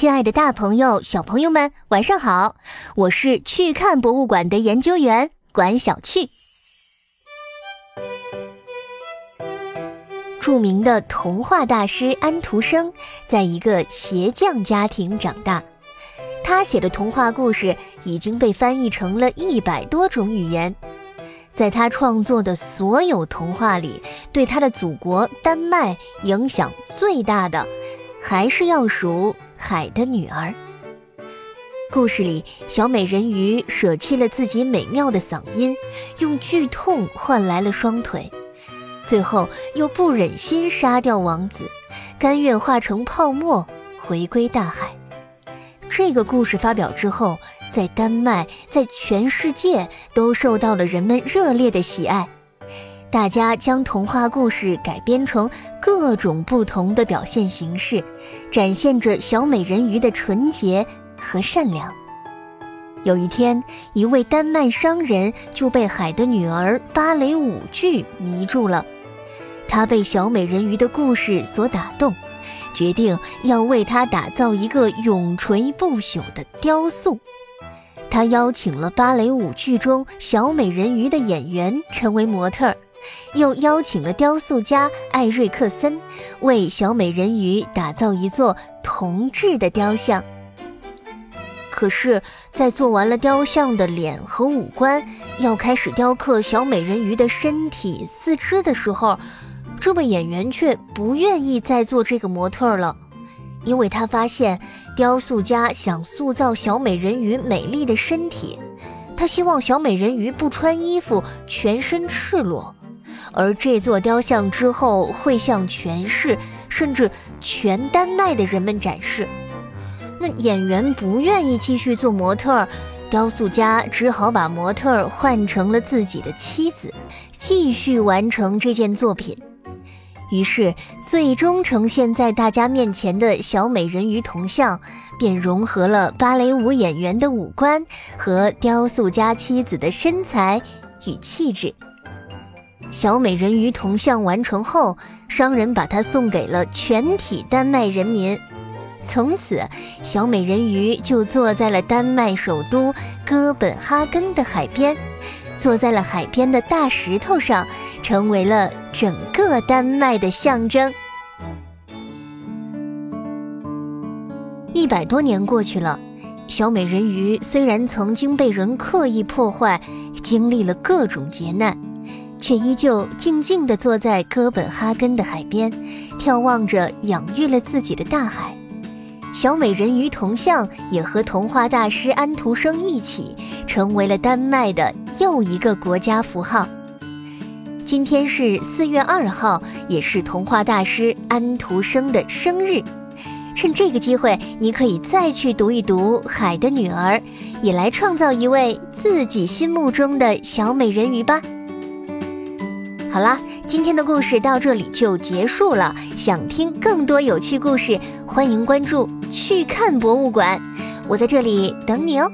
亲爱的，大朋友、小朋友们，晚上好！我是去看博物馆的研究员管小趣。著名的童话大师安徒生，在一个鞋匠家庭长大。他写的童话故事已经被翻译成了一百多种语言。在他创作的所有童话里，对他的祖国丹麦影响最大的，还是要数。海的女儿。故事里，小美人鱼舍弃了自己美妙的嗓音，用剧痛换来了双腿，最后又不忍心杀掉王子，甘愿化成泡沫回归大海。这个故事发表之后，在丹麦，在全世界都受到了人们热烈的喜爱。大家将童话故事改编成各种不同的表现形式，展现着小美人鱼的纯洁和善良。有一天，一位丹麦商人就被海的女儿芭蕾舞剧迷住了，他被小美人鱼的故事所打动，决定要为她打造一个永垂不朽的雕塑。他邀请了芭蕾舞剧中小美人鱼的演员成为模特儿。又邀请了雕塑家艾瑞克森，为小美人鱼打造一座铜制的雕像。可是，在做完了雕像的脸和五官，要开始雕刻小美人鱼的身体、四肢的时候，这位演员却不愿意再做这个模特了，因为他发现雕塑家想塑造小美人鱼美丽的身体，他希望小美人鱼不穿衣服，全身赤裸。而这座雕像之后会向全市，甚至全丹麦的人们展示。那演员不愿意继续做模特儿，雕塑家只好把模特儿换成了自己的妻子，继续完成这件作品。于是，最终呈现在大家面前的小美人鱼铜像，便融合了芭蕾舞演员的五官和雕塑家妻子的身材与气质。小美人鱼铜像完成后，商人把它送给了全体丹麦人民。从此，小美人鱼就坐在了丹麦首都哥本哈根的海边，坐在了海边的大石头上，成为了整个丹麦的象征。一百多年过去了，小美人鱼虽然曾经被人刻意破坏，经历了各种劫难。却依旧静静地坐在哥本哈根的海边，眺望着养育了自己的大海。小美人鱼铜像也和童话大师安徒生一起，成为了丹麦的又一个国家符号。今天是四月二号，也是童话大师安徒生的生日。趁这个机会，你可以再去读一读《海的女儿》，也来创造一位自己心目中的小美人鱼吧。好了，今天的故事到这里就结束了。想听更多有趣故事，欢迎关注“去看博物馆”，我在这里等你哦。